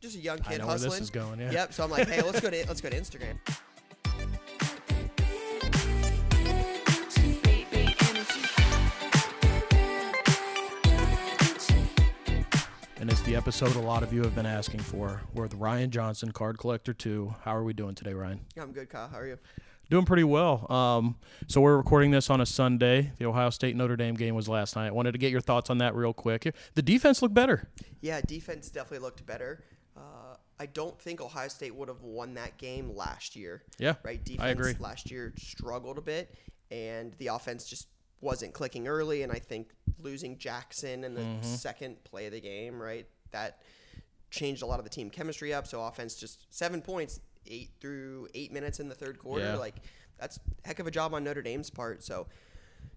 just a young kid I know where hustling. this is going. Yeah. Yep. So I'm like, hey, let's go to let's go to Instagram. And it's the episode a lot of you have been asking for. We're with Ryan Johnson, Card Collector 2. How are we doing today, Ryan? I'm good, Kyle. How are you? Doing pretty well. Um, so we're recording this on a Sunday. The Ohio State Notre Dame game was last night. I wanted to get your thoughts on that real quick. The defense looked better. Yeah, defense definitely looked better. Uh, I don't think Ohio State would have won that game last year. Yeah, Right. Defense I agree. last year struggled a bit, and the offense just wasn't clicking early. And I think losing Jackson in the Mm-hmm. second play of the game, right, that changed a lot of the team chemistry up. So offense just seven points, eight through eight minutes in the third quarter. Yeah. Like that's a heck of a job on Notre Dame's part. So.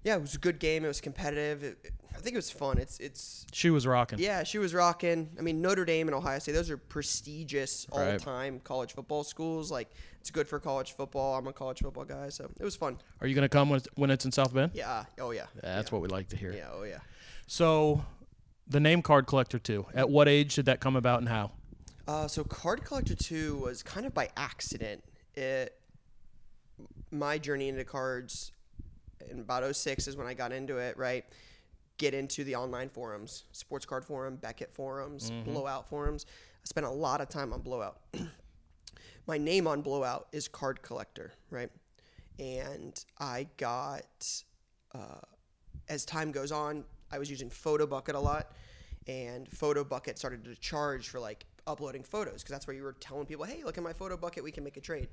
Yeah, it was a good game. It was competitive. It, it- I think it was fun. It's it's She was rocking. yeah, she was rocking. I mean, Notre Dame and Ohio State; those are prestigious Right. all-time college football schools. Like, it's good for college football. I'm a college football guy, so it was fun. Are you going to come when it's, when it's in South Bend? Yeah. Oh yeah. That's what we like to hear. Yeah. Oh yeah. So, the name Card Collector 2. At what age did that come about and how? Uh, so Card Collector Two was kind of by accident. It my journey into cards in about 06 is when I got into it. Right. Get into the online forums, Sports Card Forum, Beckett forums, Blowout forums. I spent a lot of time on Blowout. my name on Blowout is Card Collector, right? And I got, uh, as time goes on, I was using Photo Bucket a lot, and Photo Bucket started to charge for like uploading photos because that's where you were telling people, "Hey, look at my Photo Bucket, we can make a trade."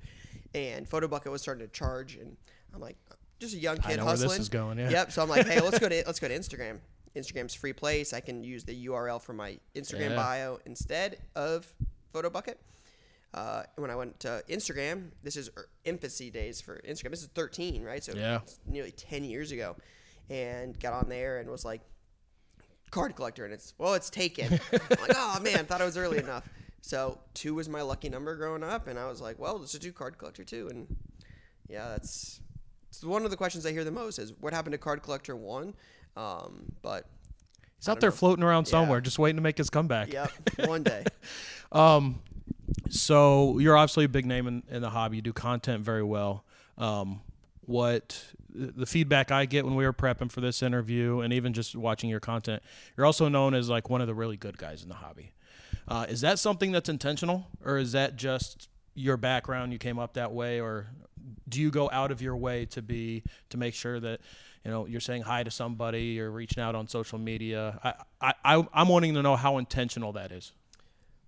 And Photo Bucket was starting to charge, and I'm like, just a young kid I know where this hustling. is going, yeah. Yep. So I'm like, hey, let's go to let's go to Instagram. Instagram's free place. I can use the URL for my Instagram Yeah. bio instead of Photo Bucket. Uh, when I went to Instagram, this is er- infancy days for Instagram. This is 13, right? So Yeah. it's nearly 10 years ago, and got on there and was like, card collector, and it's well, it's taken. I'm like, oh man, thought I was early enough. So two was my lucky number growing up, and I was like, well, let's just do card collector two, and yeah, that's it's one of the questions I hear the most is what happened to card collector one, um, but He's out there floating around Yeah. somewhere, just waiting to make his comeback. yep, one day. Um, so you're obviously a big name in, in the hobby. You do content very well. Um, what the feedback I get when we were prepping for this interview, and even just watching your content, you're also known as like one of the really good guys in the hobby. Uh, is that something that's intentional, or is that just your background? You came up that way, or do you go out of your way to be to make sure that you know you're saying hi to somebody or reaching out on social media? I, I, I'm wanting to know how intentional that is.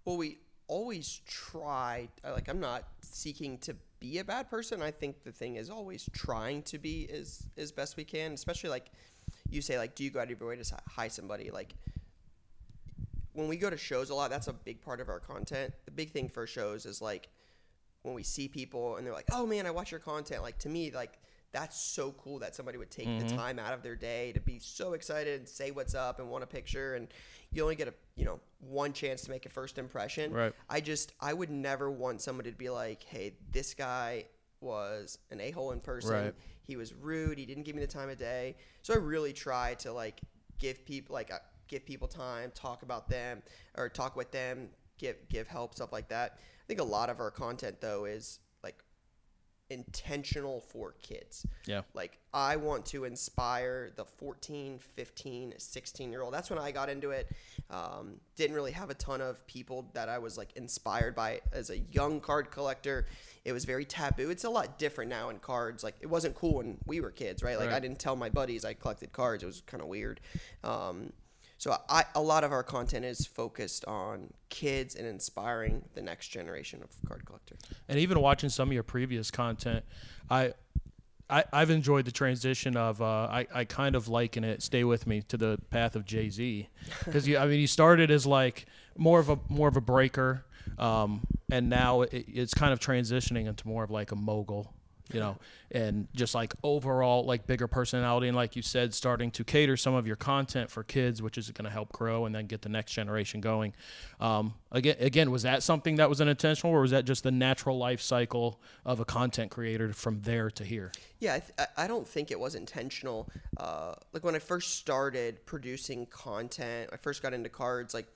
Well, we always try. Like, I'm not seeking to be a bad person. I think the thing is always trying to be as as best we can. Especially like you say, like, do you go out of your way to hi somebody? Like, when we go to shows a lot, that's a big part of our content. The big thing for shows is like when we see people and they're like, "Oh man, I watch your content." Like to me, like that's so cool that somebody would take the time out of their day to be so excited and say what's up and want a picture and you only get a, you know, one chance to make a first impression. Right. I just I would never want somebody to be like, "Hey, this guy was an a-hole in person. Right. He was rude. He didn't give me the time of day." So I really try to like give people like uh, give people time, talk about them or talk with them, give give help stuff like that. I think a lot of our content though is like intentional for kids. Yeah. Like I want to inspire the 14, 15, 16 year old. That's when I got into it. Um, didn't really have a ton of people that I was like inspired by as a young card collector. It was very taboo. It's a lot different now in cards. Like it wasn't cool when we were kids, right? Like Right. I didn't tell my buddies I collected cards. It was kind of weird. Um, so I, a lot of our content is focused on kids and inspiring the next generation of card collectors. and even watching some of your previous content, I, I I've enjoyed the transition of uh, I I kind of liken it. Stay with me to the path of Jay Z, because you I mean you started as like more of a more of a breaker, um, and now it, it's kind of transitioning into more of like a mogul. You know, and just like overall, like bigger personality, and like you said, starting to cater some of your content for kids, which is going to help grow and then get the next generation going. Um, again, again, was that something that was an intentional, or was that just the natural life cycle of a content creator from there to here? Yeah, I, th- I- don't think it was intentional. Uh, like when I first started producing content, I first got into cards. Like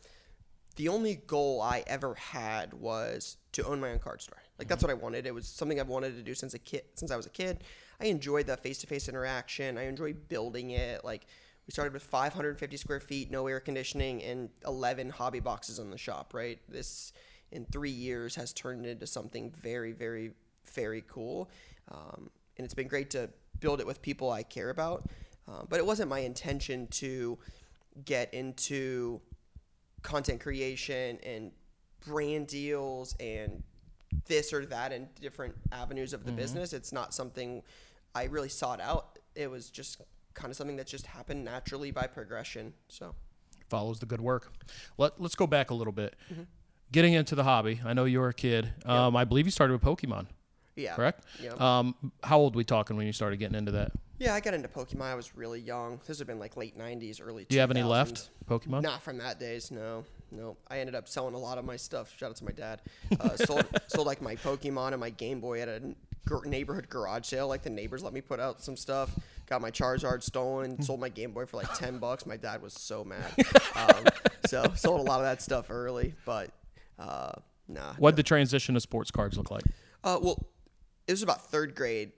the only goal I ever had was to own my own card store. Like that's what I wanted. It was something I've wanted to do since a kid. Since I was a kid, I enjoyed the face-to-face interaction. I enjoyed building it. Like we started with 550 square feet, no air conditioning, and 11 hobby boxes in the shop. Right. This in three years has turned into something very, very, very cool. Um, and it's been great to build it with people I care about. Uh, but it wasn't my intention to get into content creation and brand deals and this or that in different avenues of the business. It's not something I really sought out. It was just kind of something that just happened naturally by progression. So Follows the good work. Let Let's go back a little bit. Mm-hmm. Getting into the hobby. I know you were a kid. Um, I believe you started with Pokemon. yeah, Correct. Yeah. Um, how old were we talking when you started getting into that? Yeah, I got into Pokemon. I was really young. This would have been like late '90s, early. Do you have any left? Pokemon. Not from that days, no, no. I ended up selling a lot of my stuff. Shout out to my dad. Uh, sold, sold like my Pokemon and my Game Boy at a neighborhood garage sale. Like the neighbors let me put out some stuff. Got my Charizard stolen. Sold my Game Boy for like ten bucks. My dad was so mad. Um, so sold a lot of that stuff early, but uh, nah. What would the transition to sports cards look like? Uh, well, it was about third grade.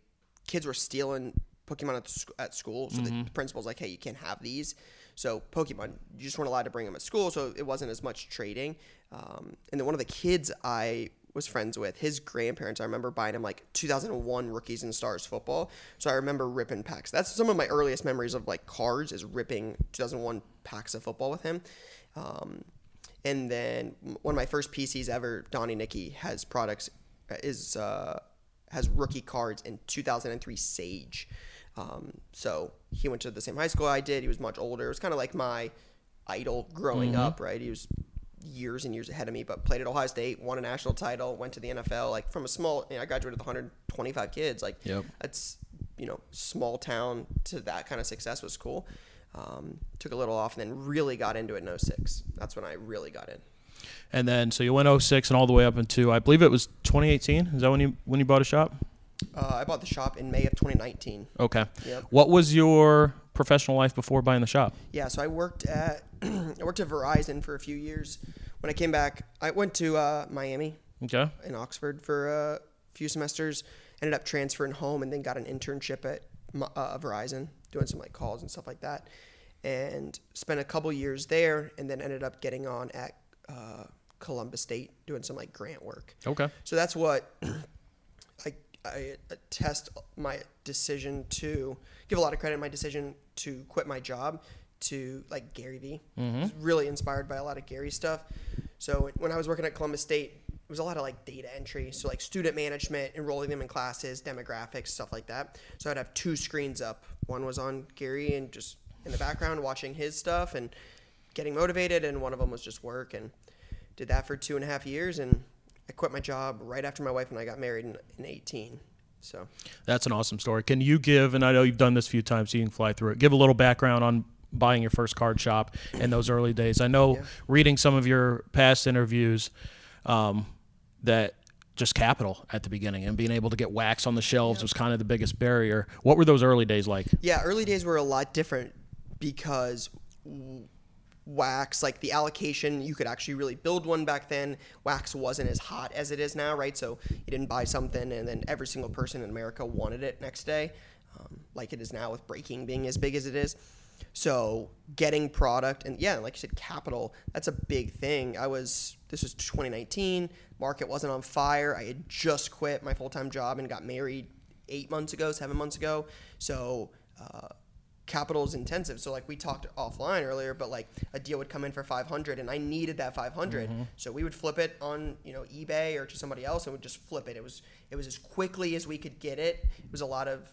Kids were stealing Pokemon at, the, sc- at school, so the principal's like, "Hey, you can't have these." So Pokemon, you just weren't allowed to bring them at school, so it wasn't as much trading. Um, and then one of the kids I was friends with, his grandparents, I remember buying him like 2001 Rookies and Stars football. So I remember ripping packs. That's some of my earliest memories of like cards is ripping 2001 packs of football with him. Um, and then one of my first PCs ever, Donnie Nickey, has products is uh, has rookie cards in 2003 Sage. Um, so he went to the same high school I did. He was much older. It was kind of like my idol growing up, right? He was years and years ahead of me, but played at Ohio State, won a national title, went to the NFL. Like from a small, you know, I graduated with 125 kids. Like Yep. that's you know small town to that kind of success was cool. Um, took a little off and then really got into it in 06. That's when I really got in. And then so you went 06 and all the way up into I believe it was 2018. Is that when you when you bought a shop? Uh, I bought the shop in May of 2019. Okay. Yep. What was your professional life before buying the shop? Yeah, so I worked at I worked at Verizon for a few years. When I came back, I went to uh, Miami Okay. in Oxford for a few semesters. Ended up transferring home and then got an internship at uh, Verizon, doing some like calls and stuff like that. And spent a couple years there, and then ended up getting on at uh, Columbus State doing some like grant work. Okay. So that's what I, I uh, attest my decision to give a lot of credit my decision to quit my job to like Gary Vee. Mm-hmm. Was really inspired by a lot of Gary stuff. So when I was working at Columbus State, it was a lot of like data entry. So like student management, enrolling them in classes, demographics, stuff like that. So I'd have two screens up. One was on Gary and just in the background watching his stuff and getting motivated, and one of them was just work and did that for two and a half years and I quit my job right after my wife and I got married in, in 18. So That's an awesome story. Can you give, and I know you've done this a few times, so you can fly through it, give a little background on buying your first card shop in those early days? I know Yeah. reading some of your past interviews um, that just capital at the beginning and being able to get wax on the shelves was kind of the biggest barrier. What were those early days like? yeah, early days were a lot different because wax, like the allocation, you could actually really build one back then. Wax wasn't as hot as it is now, right? So you didn't buy something and then every single person in America wanted it next day, um, like it is now with breaking being as big as it is. So getting product and yeah, like you said, capital, that's a big thing. I was this was 2019, market wasn't on fire. I had just quit my full time job and got married eight months ago, seven months ago. So uh, capital is intensive. So like we talked offline earlier, but like a deal would come in for 500 and I needed that 500. Mm-hmm. So we would flip it on, you know, eBay or to somebody else and would just flip it. It was it was as quickly as we could get it. It was a lot of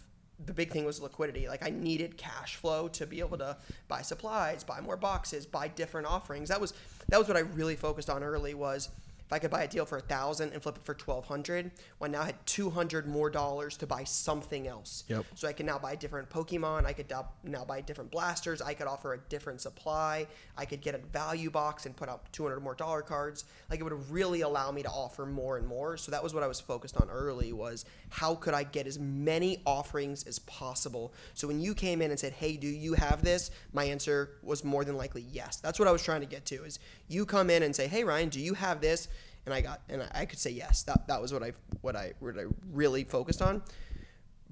the big thing was liquidity. Like I needed cash flow to be able to buy supplies, buy more boxes, buy different offerings. That was that was what I really focused on early was if I could buy a deal for a thousand and flip it for twelve hundred, well, now I had two hundred more dollars to buy something else. Yep. So I can now buy different Pokemon. I could now- now buy different blasters. I could offer a different supply. I could get a value box and put out two hundred more dollar cards. Like it would really allow me to offer more and more. So that was what I was focused on early was how could I get as many offerings as possible. So when you came in and said, "Hey, do you have this?" My answer was more than likely yes. That's what I was trying to get to. Is you come in and say, "Hey, Ryan, do you have this?" And I got and I- could say yes. That that was what I what I what I really focused on.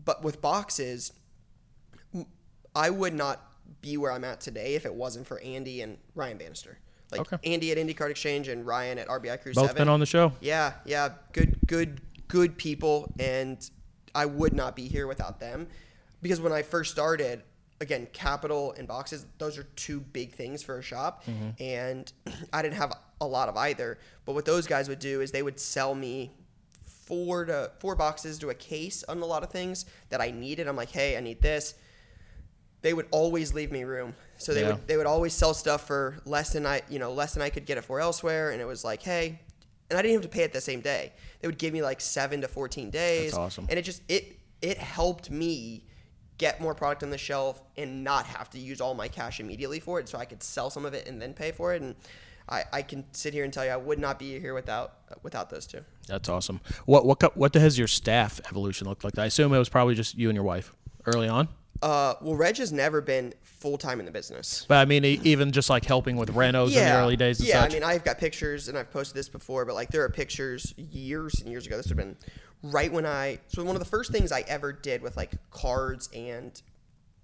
But with boxes, I would not be where I'm at today if it wasn't for Andy and Ryan Bannister. Like Okay. Andy at IndyCard Exchange and Ryan at RBI Crew Both 7. been on the show. Yeah, yeah, good, good, good people, and I would not be here without them, because when I first started, again, capital and boxes, those are two big things for a shop, mm-hmm. and I didn't have a lot of either. But what those guys would do is they would sell me four to four boxes to a case on a lot of things that I needed. I'm like, hey, I need this they would always leave me room. So they Yeah. would they would always sell stuff for less than I you know less than I could get it for elsewhere, and it was like hey, and I didn't have to pay it the same day. They would give me like seven to fourteen days. That's awesome. And it just it it helped me get more product on the shelf and not have to use all my cash immediately for it, so I could sell some of it and then pay for it. And I, I can sit here and tell you I would not be here without without those two. That's awesome. What what what has your staff evolution looked like? I assume it was probably just you and your wife early on. Uh, well, Reg has never been full time in the business. But I mean, even just like helping with renos in the early days and yeah, such. I mean, I've got pictures and I've posted this before, but like there are pictures years and years ago. This would have been right when I. So one of the first things I ever did with like cards and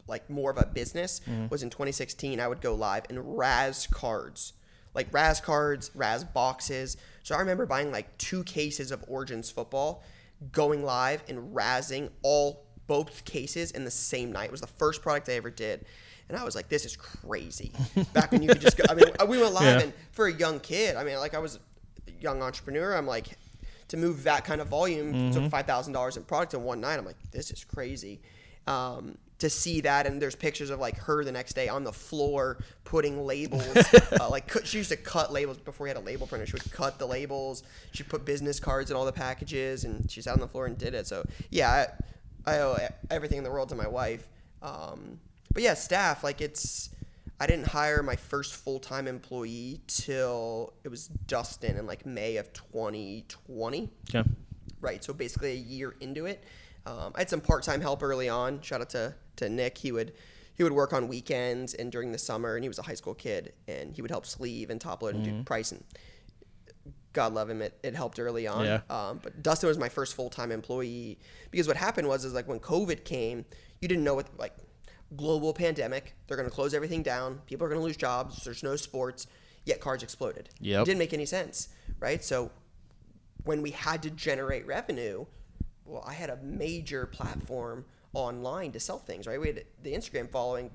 like more of a business Mm-hmm. was in 2016. I would go live and Raz cards, like Raz cards, Raz boxes. So I remember buying like two cases of Origins football, going live and razzing all both cases in the same night. It was the first product I ever did. And I was like, this is crazy. Back when you could just go, I mean, we went live Yeah. and for a young kid, I mean, like I was a young entrepreneur. I'm like, to move that kind of volume, Mm-hmm. thousand dollars in product in one night. I'm like, this is crazy. Um, to see that, and there's pictures of like her the next day on the floor putting labels. uh, like cut, she used to cut labels before we had a label printer. She would cut the labels. She'd put business cards in all the packages, and she sat on the floor and did it. So yeah, I, I owe everything in the world to my wife. Um, but yeah, staff like it's. I didn't hire my first full time employee till it was Dustin in like May of 2020. yeah Right. So basically a year into it. Um, I had some part time help early on. Shout out to, to Nick. He would he would work on weekends and during the summer, and he was a high school kid, and he would help sleeve and top load and do price and. God love him. It, it helped early on. Yeah. Um, but Dustin was my first full time employee because what happened was is like when COVID came, you didn't know what like global pandemic. They're going to close everything down. People are going to lose jobs. There's no sports. Yet cards exploded. Yeah. It didn't make any sense, right? So when we had to generate revenue, well, I had a major platform online to sell things, right? We had the Instagram following,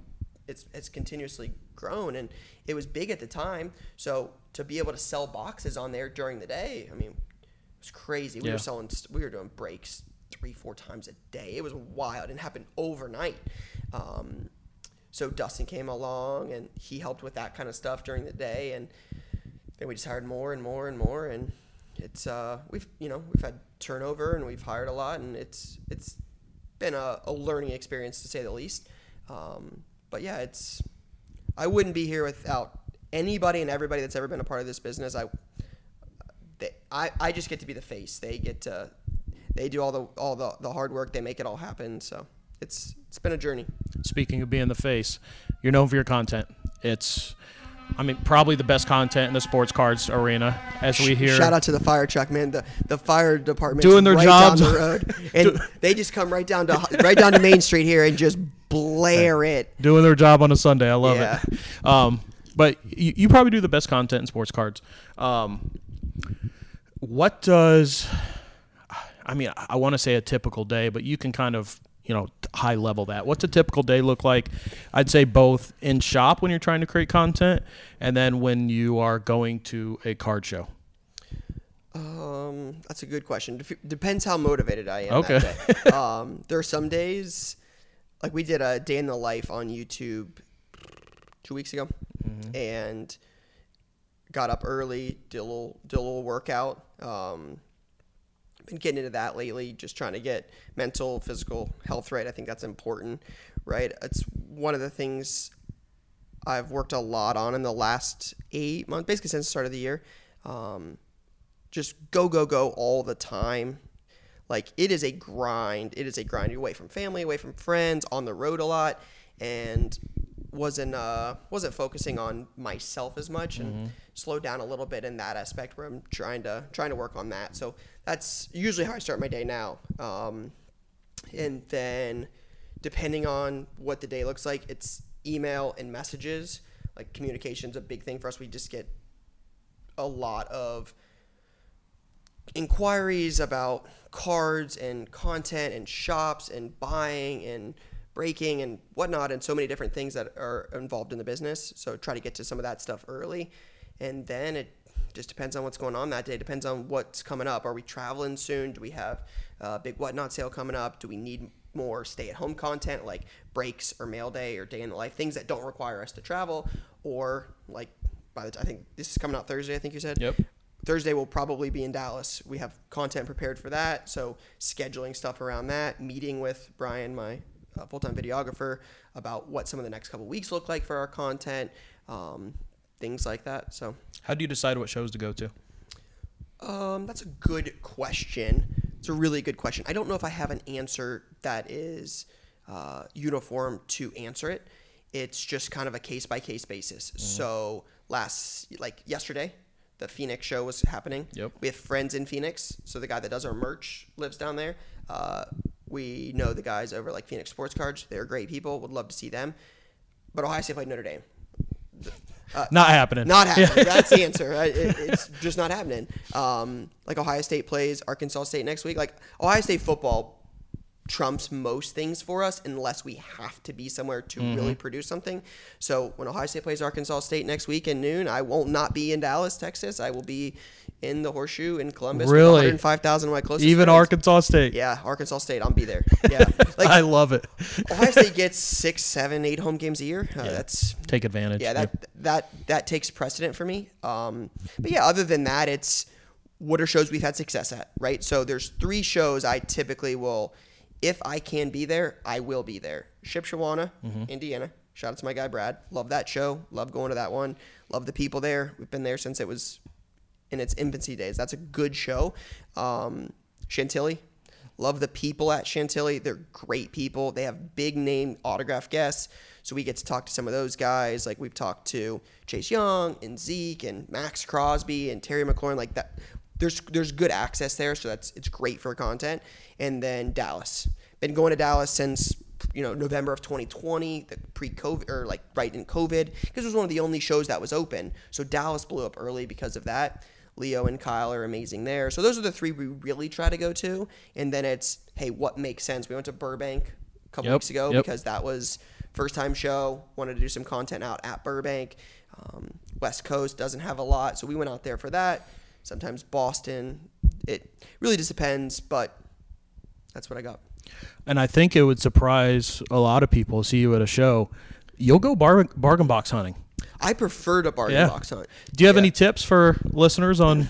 it's, it's continuously grown and it was big at the time. So to be able to sell boxes on there during the day, I mean, it was crazy. We Yeah. were selling, we were doing breaks three, four times a day. It was wild and happened overnight. Um, so Dustin came along and he helped with that kind of stuff during the day. And then we just hired more and more and more. And it's, uh, we've, you know, we've had turnover and we've hired a lot and it's, it's been a, a learning experience to say the least. Um, but yeah, it's, I wouldn't be here without anybody and everybody that's ever been a part of this business. I, they, I, I just get to be the face. They get to, they do all the, all the, the hard work. They make it all happen. So it's, it's been a journey. Speaking of being the face, you're known for your content. It's, I mean, probably the best content in the sports cards arena, as we hear. Shout out to the fire truck, man. The the fire department Doing their right jobs. down the road, and they just come right down to right down to Main Street here and just blare it. doing their job on a Sunday. I love Yeah. it. Um, but you, you probably do the best content in sports cards. Um, what does, I mean, I want to say a typical day, but you can kind of, you know, high level that. What's a typical day look like? I'd say both in shop when you're trying to create content and then when you are going to a card show. Um, that's a good question. Depends how motivated I am. Okay. That day. um, there are some days, like we did a day in the life on YouTube two weeks ago, Mm-hmm. and got up early, did a little, did a little workout. Um, been getting into that lately, just trying to get mental, physical health right. I think that's important, right? It's one of the things I've worked a lot on in the last eight months, basically since the start of the year. Um, just go, go, go all the time. Like it is a grind. It is a grind. You're away from family, away from friends, on the road a lot, and wasn't uh, wasn't focusing on myself as much and mm-hmm. Slowed down a little bit in that aspect where I'm trying to trying to work on that. So that's usually how I start my day now. Um, and then depending on what the day looks like, it's email and messages. Like communication's a big thing for us. We just get a lot of inquiries about cards and content and shops and buying and breaking and whatnot and so many different things that are involved in the business. So try to get to some of that stuff early. And then it just depends on what's going on that day. Depends on what's coming up. Are we traveling soon? Do we have a big whatnot sale coming up? Do we need more stay at home content like breaks or mail day or day in the life, things that don't require us to travel? Or like by the time I think this is coming out Thursday, I think you said. Yep. Thursday will probably be in Dallas. We have content prepared for that. So scheduling stuff around that, meeting with Brian, my uh, full-time videographer, about what some of the next couple weeks look like for our content. Um, things like that. So, how do you decide what shows to go to? Um, that's a good question. It's a really good question. I don't know if I have an answer that is uh, uniform to answer it. It's just kind of a case by case basis. Mm-hmm. So last, like yesterday, the Phoenix show was happening. Yep. We have friends in Phoenix. So the guy that does our merch lives down there. Uh, we know the guys over like Phoenix Sports Cards. They're great people. Would love to see them. But Ohio State played Notre Dame. Uh, not happening. Not happening. That's the answer. It, it's just not happening. Um, like Ohio State plays Arkansas State next week. Like Ohio State football trumps most things for us unless we have to be somewhere to mm-hmm. really produce something. So when Ohio State plays Arkansas State next week at noon, I won't not be in Dallas, Texas. I will be in the Horseshoe in Columbus. Really, 105,000 of my closest. Even friends. Arkansas State. Yeah, Arkansas State. I'll be there. Yeah, like I love it. Ohio State gets six, seven, eight home games a year. Uh, yeah. That's take advantage. Yeah, that yep. that that takes precedent for me. Um, but yeah, other than that, it's what are shows we've had success at, right? So there's three shows I typically will, if I can be there, I will be there. Shipshewana, mm-hmm. Indiana. Shout out to my guy Brad. Love that show. Love going to that one. Love the people there. We've been there since it was in its infancy days. That's a good show. Um, Chantilly, love the people at Chantilly. They're great people. They have big name autograph guests. So we get to talk to some of those guys. Like we've talked to Chase Young and Zeke and Maxx Crosby and Terry McLaurin. Like that, there's there's good access there. So that's it's great for content. And then Dallas. Been going to Dallas since you know November of 2020, the pre-COVID or like right in COVID, because it was one of the only shows that was open. So Dallas blew up early because of that. Leo and Kyle are amazing there. So those are the three we really try to go to. And then it's, hey, what makes sense? We went to Burbank a couple yep, weeks ago yep. because that was first time show. Wanted to do some content out at Burbank. Um, West Coast doesn't have a lot, so we went out there for that. Sometimes Boston. It really just depends, but that's what I got. And I think it would surprise a lot of people to see you at a show. You'll go bar- bargain box hunting. I prefer to bargain yeah. box hunt. Do you have yeah. any tips for listeners on?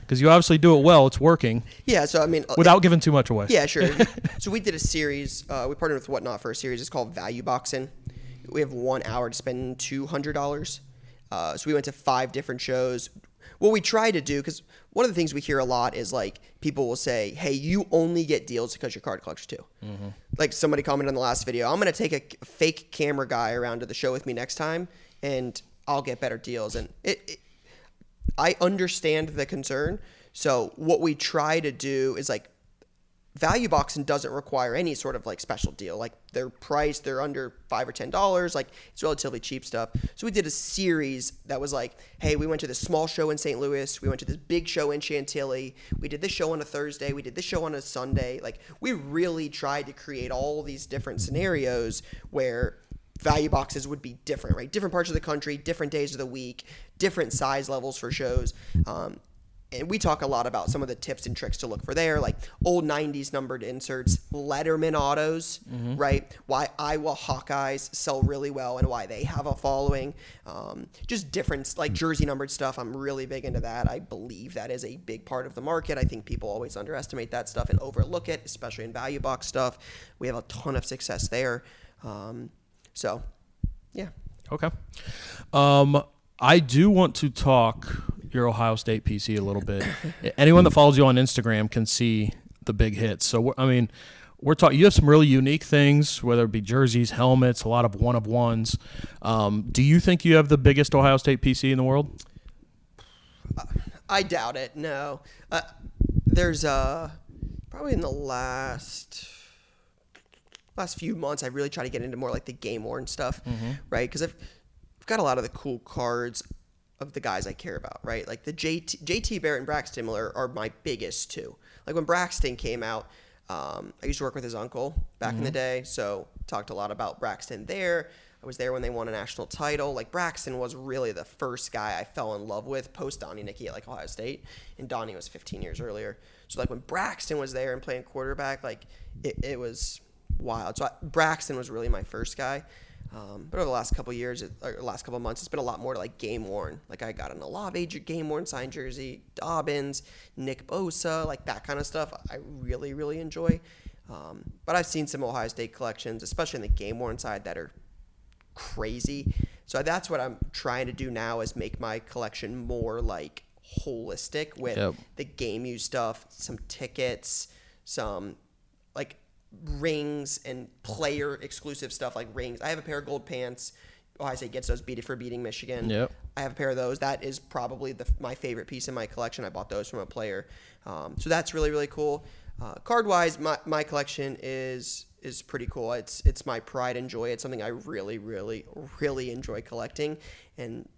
Because you obviously do it well. It's working. Yeah. So I mean, uh, without giving too much away. Yeah, sure. so we did a series. Uh, we partnered with Whatnot for a series. It's called Value Boxing. We have one hour to spend two hundred dollars. Uh, so we went to five different shows. What we try to do, because one of the things we hear a lot is like people will say, "Hey, you only get deals because you're card collector too." Mm-hmm. Like somebody commented on the last video, "I'm going to take a fake camera guy around to the show with me next time, and I'll get better deals. And it, it I understand the concern. So what we try to do is like value boxing doesn't require any sort of like special deal. Like they're priced, they're under five or ten dollars. Like it's relatively cheap stuff. So we did a series that was like, hey, we went to this small show in St. Louis, we went to this big show in Chantilly, we did this show on a Thursday, we did this show on a Sunday. Like we really tried to create all these different scenarios where value boxes would be different, right? Different parts of the country, different days of the week, different size levels for shows. Um, and we talk a lot about some of the tips and tricks to look for there, like old 90s numbered inserts, Letterman autos, right? Why Iowa Hawkeyes sell really well and why they have a following. Um, just different, like jersey numbered stuff. I'm really big into that. I believe that is a big part of the market. I think people always underestimate that stuff and overlook it, especially in value box stuff. We have a ton of success there. Um, so, yeah. Okay. Um, I do want to talk your Ohio State PC a little bit. Anyone that follows you on Instagram can see the big hits. So I mean, we're talking. You have some really unique things, whether it be jerseys, helmets, a lot of one of ones. Um, do you think you have the biggest Ohio State PC in the world? I doubt it. No. Uh, there's uh probably in the last last few months I've really tried to get into more like the game worn stuff, right? Because I've, I've got a lot of the cool cards of the guys I care about, right? Like the JT, JT Barrett and Braxton Miller are my biggest two. Like when Braxton came out, um, I used to work with his uncle back in the day, so talked a lot about Braxton there. I was there when they won a national title. Like Braxton was really the first guy I fell in love with post Donnie Nickey at like Ohio State, and Donnie was 15 years earlier. So like when Braxton was there and playing quarterback, like it, it was wild. So I, Braxton was really my first guy. Um, but over the last couple years, or last couple months, it's been a lot more like game worn. Like I got an Olave game worn signed jersey, Dobbins, Nick Bosa, like that kind of stuff. I really, really enjoy. Um, but I've seen some Ohio State collections, especially in the game worn side, that are crazy. So that's what I'm trying to do now is make my collection more like holistic with Yep. the game use stuff, some tickets, some like rings and player exclusive stuff like rings. I have a pair of gold pants. Ohio State gets those beat it for beating Michigan. Yep. I have a pair of those. That is probably the, my favorite piece in my collection. I bought those from a player. Um, so that's really, really cool. Uh, card wise, my, my collection is is pretty cool. It's it's my pride and joy. It's something I really, really, really enjoy collecting, and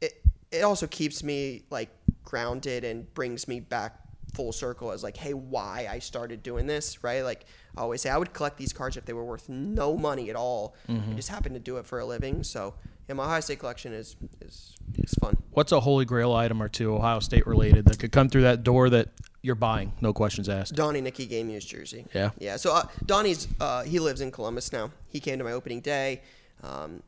it it also keeps me like grounded and brings me back full circle as like, hey, why I started doing this, right? Like I always say, I would collect these cards if they were worth no money at all. I just happen to do it for a living. So yeah, my Ohio State collection is is is fun. What's a holy grail item or two Ohio State related that could come through that door that you're buying? No questions asked. Donnie Nickey game used jersey. Yeah. Yeah. So uh, Donnie's uh, he lives in Columbus now. He came to my opening day. Um,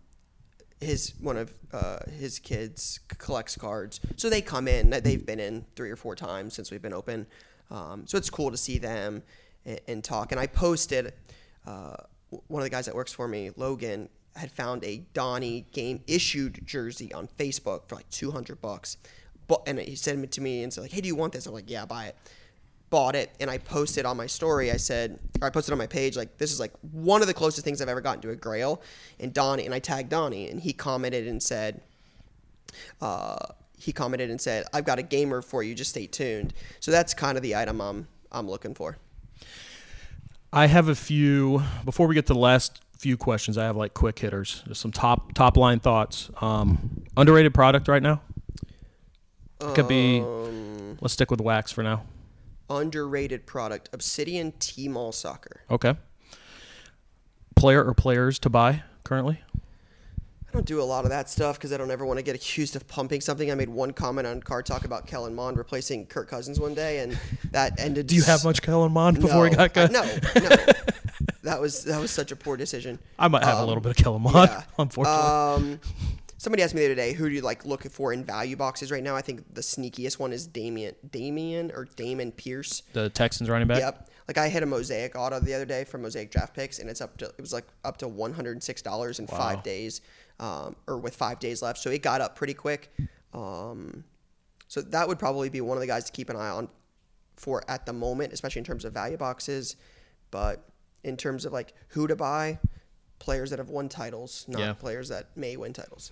his one of uh, his kids collects cards, so they come in. They've been in three or four times since we've been open. Um, so it's cool to see them and, and talk. And I posted uh, one of the guys that works for me, Logan, had found a Donnie game issued jersey on Facebook for like two hundred bucks. But and he sent it to me and said like, "Hey, do you want this?" I'm like, "Yeah, buy it." Bought it and I posted on my story. I said, or I posted on my page, like, this is like one of the closest things I've ever gotten to a grail. And Donnie, and I tagged Donnie, and he commented and said, uh, he commented and said, I've got a gamer for you, just stay tuned. So that's kind of the item I'm, I'm looking for. I have a few. Before we get to the last few questions, I have like quick hitters, just some top top line thoughts. Um, underrated product right now. It Could be. Um, Let's stick with wax for now. Underrated product, Obsidian T-Mall Soccer. Okay. Player or players to buy currently? I don't do a lot of that stuff because I don't ever want to get accused of pumping something. I made one comment on Car Talk about Kellen Mond replacing Kirk Cousins one day, and that ended. Do you have much Kellen Mond before he No, got I- cut? no, no. that was that was such a poor decision. I might have a Um, little bit of Kellen Mond, yeah. unfortunately. Um, somebody asked me the other day, who do you like looking for in value boxes right now? I think the sneakiest one is Damian, Damian or Damon Pierce. the Texans running back. Yep. Like I hit a mosaic auto the other day from Mosaic Draft Picks, and it's up to it was like up to one hundred and six dollars in Wow. five days, um, or with five days left. So it got up pretty quick. Um, so that would probably be one of the guys to keep an eye on for at the moment, especially in terms of value boxes. But in terms of like who to buy, players that have won titles, not Yeah. players that may win titles.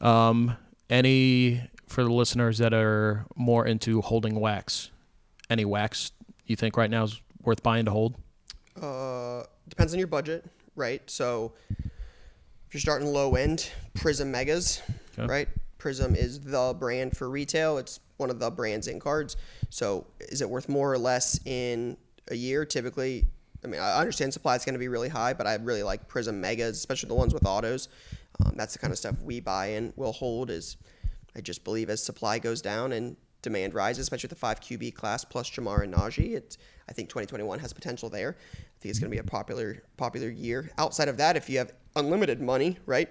Um, any for the listeners that are more into holding wax? Any wax you think right now is worth buying to hold? Uh, depends on your budget, right? So if you're starting low end, Prizm Megas, Okay. right? Prizm is the brand for retail. It's one of the brands in cards. So is it worth more or less in a year? Typically, I mean, I understand supply is going to be really high, but I really like Prizm Megas, especially the ones with autos. Um, that's the kind of stuff we buy and will hold. Is I just believe as supply goes down and demand rises, especially with the five QB class plus Ja'Marr and Najee. It, I think 2021 has potential there. I think it's going to be a popular popular year. Outside of that, if you have unlimited money, right,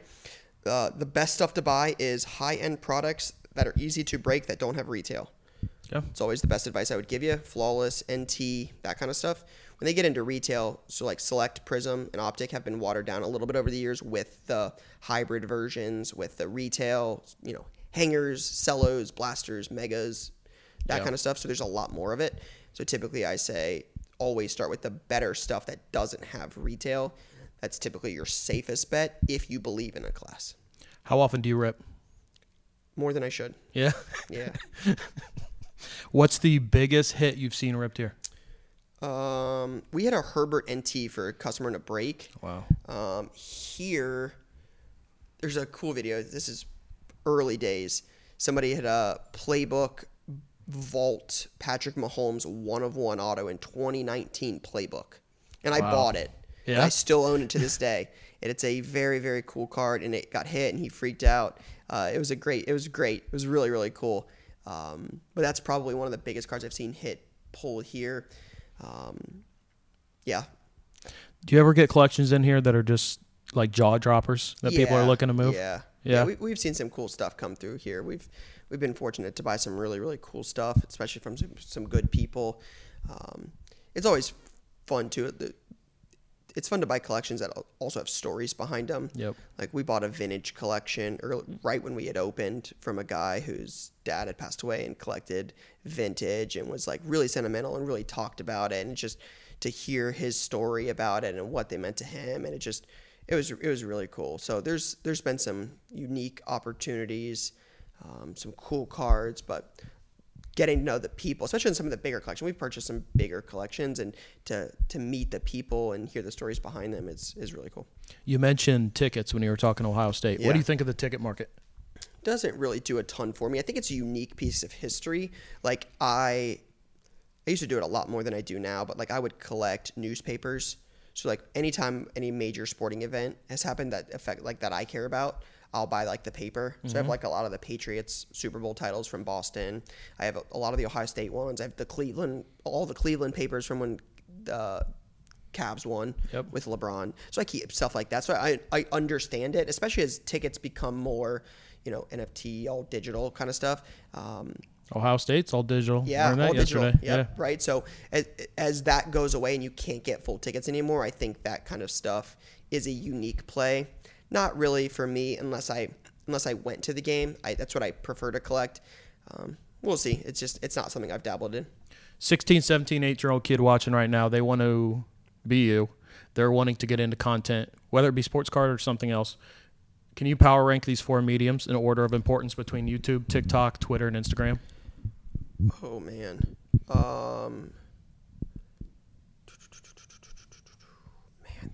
uh, the best stuff to buy is high end products that are easy to break that don't have retail. Yeah. It's always the best advice I would give you. Flawless, NT, that kind of stuff. When they get into retail, so like Select, Prizm, and Optic have been watered down a little bit over the years with the hybrid versions, with the retail, you know, hangers, cellos, blasters, megas, that Yeah. kind of stuff. So there's a lot more of it. So typically I say always start with the better stuff that doesn't have retail. That's typically your safest bet if you believe in a class. How often do you rip? More than I should. Yeah. Yeah. What's the biggest hit you've seen ripped here? Um, we had a Herbert NT for a customer in a break. Wow. Um, here, there's a cool video. This is early days. Somebody had a playbook vault Patrick Mahomes one of one auto in 2019 playbook, and I Wow. bought it. And Yeah? I still own it to this day. And it's a very very cool card, and it got hit, and he freaked out. Uh, it was a great. It was great. It was really really cool. Um, but that's probably one of the biggest cards I've seen hit pull here. Um, yeah, Do you ever get collections in here that are just like jaw droppers that people are looking to move? Yeah, Yeah. we, we've seen some cool stuff come through here. We've we've been fortunate to buy some really really cool stuff, especially from some, some good people. Um, it's always fun to the, It's fun to buy collections that also have stories behind them. Yep. Like we bought a vintage collection early, right when we had opened from a guy whose dad had passed away and collected vintage and was like really sentimental and really talked about it and just to hear his story about it and what they meant to him and it just it was it was really cool. So there's there's been some unique opportunities, um, some cool cards, but getting to know the people, especially in some of the bigger collections. We've purchased some bigger collections, and to to meet the people and hear the stories behind them is is really cool. You mentioned tickets when you were talking Ohio State. What do you think of the ticket market? Doesn't really do a ton for me. I think it's a unique piece of history. Like I, I used to do it a lot more than I do now, but like I would collect newspapers. So like anytime any major sporting event has happened that affect like that I care about, I'll buy like the paper. So I have like a lot of the Patriots Super Bowl titles from Boston. I have a, a lot of the Ohio State ones. I have the Cleveland, all the Cleveland papers from when the Cavs won Yep. with LeBron. So I keep stuff like that. So I, I understand it, especially as tickets become more, you know, NFT, all digital kind of stuff. Um, Ohio State's all digital. yeah, Learned all digital. Yep, Right. So as, as that goes away and you can't get full tickets anymore, I think that kind of stuff is a unique play. Not really for me unless I unless I went to the game. I, that's what I prefer to collect. Um, we'll see. It's just it's not something I've dabbled in. 16, 17, 8 year old kid watching right now, they want to be you. They're wanting to get into content, whether it be sports card or something else. Can you power rank these four mediums in order of importance between YouTube, TikTok, Twitter, and Instagram? Oh man. Um,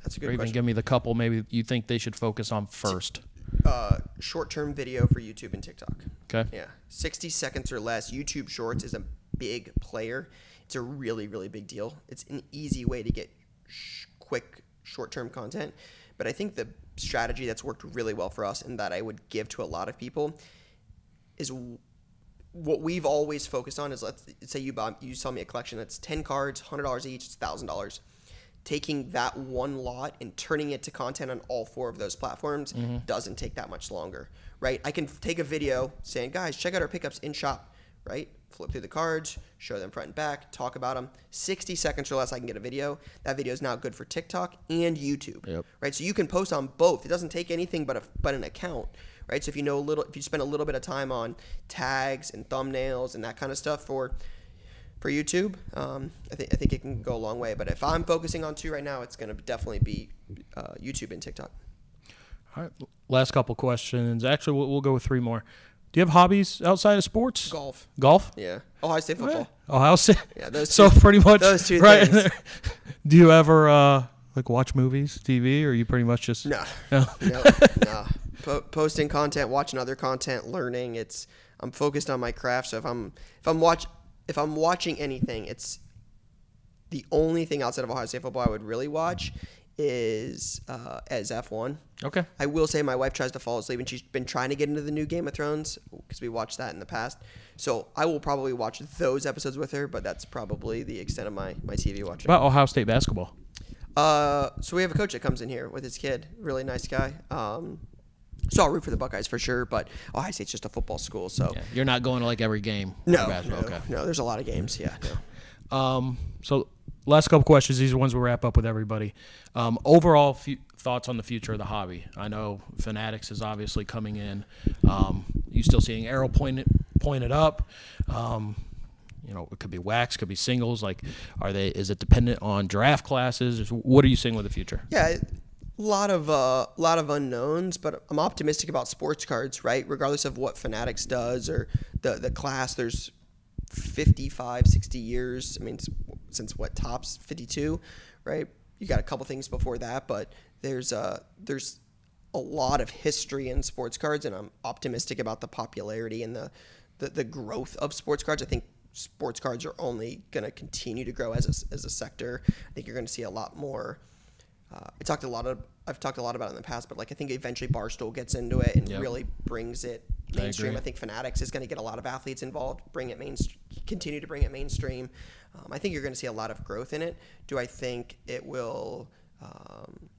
that's a Or good even question. give me the couple maybe you think they should focus on first. Uh, short-term video for YouTube and TikTok. Okay. Yeah, 60 seconds or less. YouTube Shorts is a big player. It's a really, really big deal. It's an easy way to get sh- quick, short term content. But I think the strategy that's worked really well for us and that I would give to a lot of people is w- what we've always focused on is let's say you buy, you sell me a collection that's 10 cards, $100 each, it's $1,000. Taking that one lot and turning it to content on all four of those platforms mm-hmm. doesn't take that much longer, right? I can take a video saying, guys, check out our pickups in shop, right? Flip through the cards, show them front and back, talk about them. 60 seconds or less, I can get a video. That video is now good for TikTok and YouTube, Yep. right? So you can post on both. It doesn't take anything but a, but an account, right? So if you know a little, if you spend a little bit of time on tags and thumbnails and that kind of stuff for for YouTube, um, I think I think it can go a long way. But if I'm focusing on two right now, it's going to definitely be uh, YouTube and TikTok. All right. Last couple questions. Actually, we'll, we'll go with three more. Do you have hobbies outside of sports? Golf, Golf? yeah. Ohio State football. Ohio State. Yeah, those so pretty much those two right things. Do you ever uh, like watch movies, TV, or you pretty much just No, No. no, no. Po- posting content, watching other content, learning. It's I'm focused on my craft. So if I'm if I'm watch if I'm watching anything, it's the only thing outside of Ohio State football I would really watch is uh, as F1. Okay. I will say my wife tries to fall asleep, and she's been trying to get into the new Game of Thrones because we watched that in the past. So I will probably watch those episodes with her, but that's probably the extent of my, my TV watching. About Ohio State basketball. Uh, so we have a coach that comes in here with his kid, really nice guy. Um, so I'll root for the Buckeyes for sure, but Ohio State's just a football school, so Yeah. You're not going to like every game. no, no. Okay. no. There's a lot of games. Yeah, no. Um, so last couple questions. These are ones we wrap up with everybody. Um, overall fu- thoughts on the future of the hobby. I know Fanatics is obviously coming in. Um, you still seeing arrow pointed pointed up. Um, you know, it could be wax, could be singles. Like, are they? Is it dependent on draft classes? What are you seeing with the future? Yeah, a lot of uh, lot of unknowns, but I'm optimistic about sports cards. Right, regardless of what Fanatics does or the the class. There's 55, 60 years. I mean, since what Topps 52, right? You got a couple things before that, but there's uh there's a lot of history in sports cards, and I'm optimistic about the popularity and the the, the growth of sports cards. I think sports cards are only going to continue to grow as a, as a sector. I think you're going to see a lot more. Uh, I talked a lot of I've talked a lot about it in the past, but like I think eventually Barstool gets into it and Yep. really brings it mainstream. I, agree. think Fanatics is going to get a lot of athletes involved, bring it main, continue to bring it mainstream. Um, I think you're going to see a lot of growth in it. Do I think it will? Um,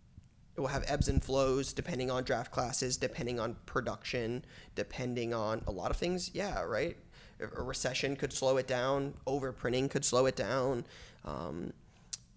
it will have ebbs and flows depending on draft classes, depending on production, depending on a lot of things. Yeah, right. A a recession could slow it down. Overprinting could slow it down. Um,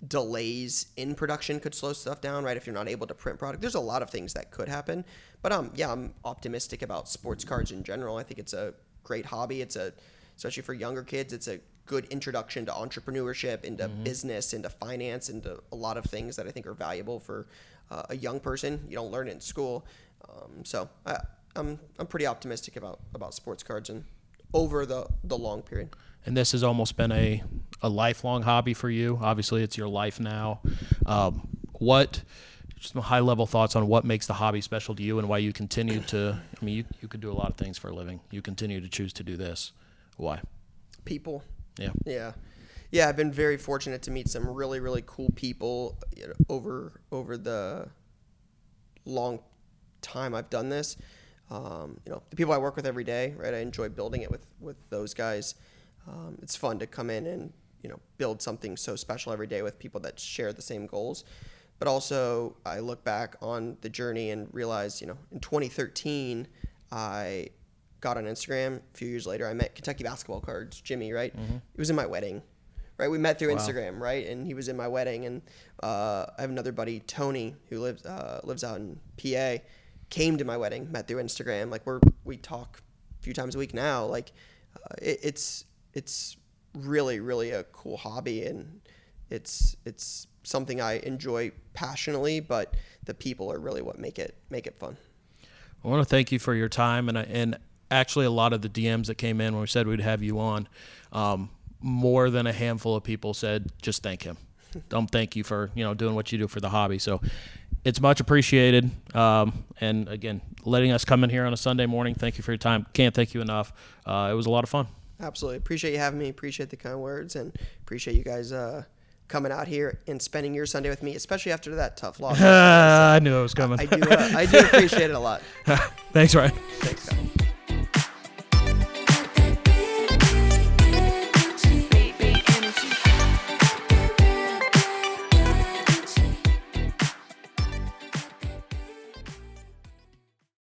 delays in production could slow stuff down, right? If you're not able to print product, there's a lot of things that could happen. But um, yeah, I'm optimistic about sports cards in general. I think it's a great hobby. It's a, especially for younger kids, it's a good introduction to entrepreneurship, into business, into finance, into a lot of things that I think are valuable for uh, a young person. You don't learn it in school, um, so I, I'm I'm pretty optimistic about about sports cards and over the the long period. and this has almost been a, a lifelong hobby for you. Obviously, it's your life now. Um, what, just some high level thoughts on what makes the hobby special to you and why you continue to, I mean, you, you could do a lot of things for a living. You continue to choose to do this. Why? People, Yeah. Yeah, yeah. I've been very fortunate to meet some really, really cool people you know, over over the long time I've done this. Um, you know, the people I work with every day, right? I enjoy building it with with those guys. Um, it's fun to come in and you know build something so special every day with people that share the same goals. But also, I look back on the journey and realize, you know, in 2013, I got on Instagram. A few years later, I met Kentucky basketball cards, Jimmy, right? It was in my wedding, right? We met through Wow. Instagram, right? And he was in my wedding. And uh, I have another buddy, Tony, who lives uh, lives out in PA, came to my wedding, met through Instagram. Like we're we talk a few times a week now. Like uh, it, it's it's really really a cool hobby and it's it's something I enjoy passionately. But the people are really what make it make it fun. I want to thank you for your time and I- and actually a lot of the DMs that came in when we said we'd have you on, um, more than a handful of people said just thank him. Don't thank you for you know doing what you do for the hobby. So it's much appreciated. Um, and again, letting us come in here on a Sunday morning. Thank you for your time. Can't thank you enough. Uh, it was a lot of fun. Absolutely. Appreciate you having me. Appreciate the kind words and appreciate you guys uh, coming out here and spending your Sunday with me, especially after that tough loss. I knew it was coming. I do, uh, I do appreciate it a lot. Thanks, Ryan. Thanks, guys.